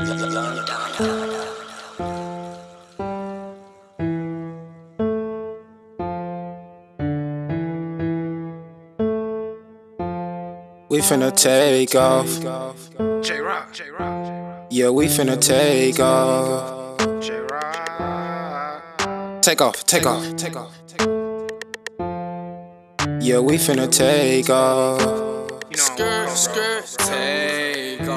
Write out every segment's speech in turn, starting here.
We finna take off. JRoc, J Rock, Yeah, we finna take off. JRoc. Take off, take off, take off. Yeah, we finna take off. Skirt, skirt, take off.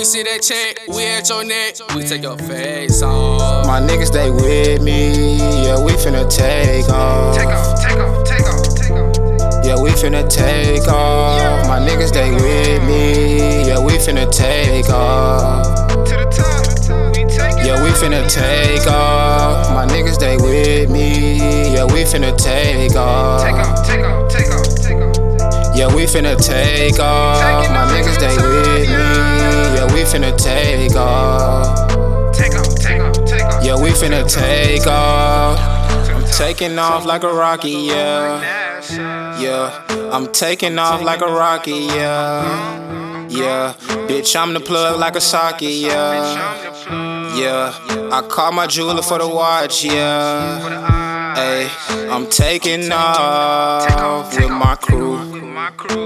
We see that check, we at your neck, we take your face off. My niggas, they with me. Yeah, we finna take off. take off, take off, take off, take off. Yeah, we finna take off. My niggas, they with me. Yeah, we finna take off. To the top, we take it. Yeah, we finna take off. My niggas, they with me. Yeah, we finna take off. Take off, take off, Yeah, we finna take off. My niggas, they with me. Yeah, we finna take off. Take off, take off, take off. Yeah, we finna take off. I'm taking off like a rocket, yeah. Yeah, I'm taking off like a rocket, yeah. Yeah, bitch, I'm the plug like a socket, yeah. I'm the plug Yeah, I call my jeweler for the watch, yeah. Hey, I'm taking off with my crew.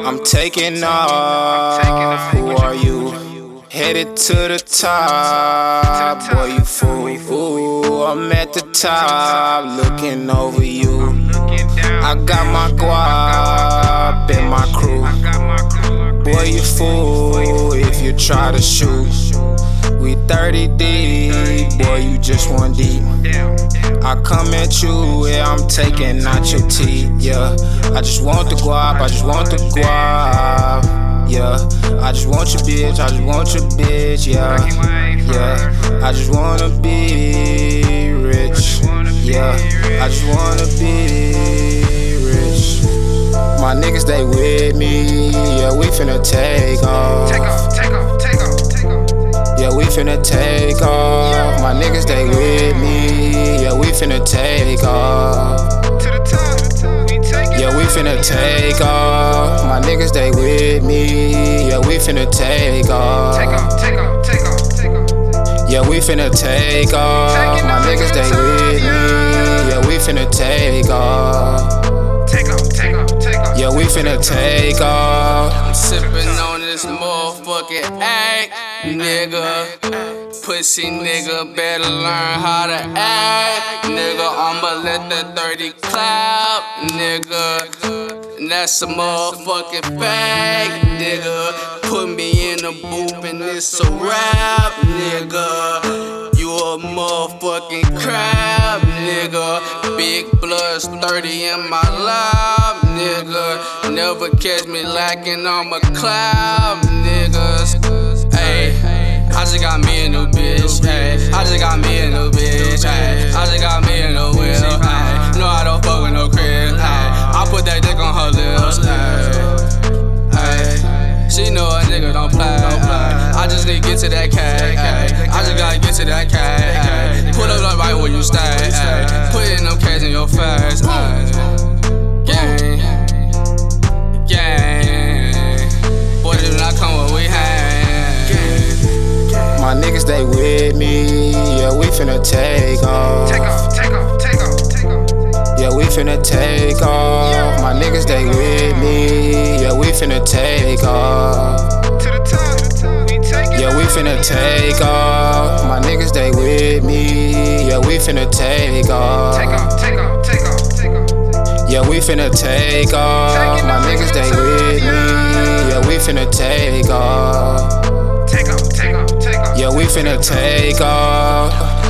I'm taking off. Who are you? Headed to the top, boy, you fool. Ooh, I'm at the top, looking over you. I got my guap and my crew. Boy, you fool if you try to shoot. We 30 deep, boy, you just one deep. I come at you, yeah, I'm taking out your teeth, yeah. I just want the guap, I just want the guap, yeah. I just want your bitch, I just want your bitch, yeah. Yeah, I just wanna be rich, yeah. I just wanna be rich. My niggas, they with me, yeah, we finna take off. Take off. My niggas, they with me. Yeah, we finna take off. To the top, we take it. Yeah, we finna take off. My niggas, they with me. Yeah, we finna take off. Take off, take off, take off, take off. Yeah, we finna take off. My niggas, they with me. Yeah, we finna take off. Take off, take off, take off. Yeah, we finna take off. I'm sipping on this motherfucking act, nigga. Pussy nigga better learn how to act, nigga. I'ma let that 30 clap, nigga. That's a motherfucking fact, nigga. Put me in a booth and it's a rap, nigga. A motherfucking crab, nigga. Big bloods 30 in my lap, nigga. Never catch me lacking on my cloud, niggas. Ayy, I just got me a new bitch, ayy. I just got me a new bitch, ayy. I just got me a new wheel, ayy. No, I don't niggas, they with me. Yeah, we finna take off. Take off, take off, take off, take off. Yeah, we finna take off. My niggas, they with me. Yeah, we finna take off. To the top, we take. Yeah, we finna take off. My niggas, they with me. Yeah, we finna take off. Take off, take off, take off, take off. Yeah, we finna take off. My niggas, they with me. Yeah, we finna take off. We finna take off.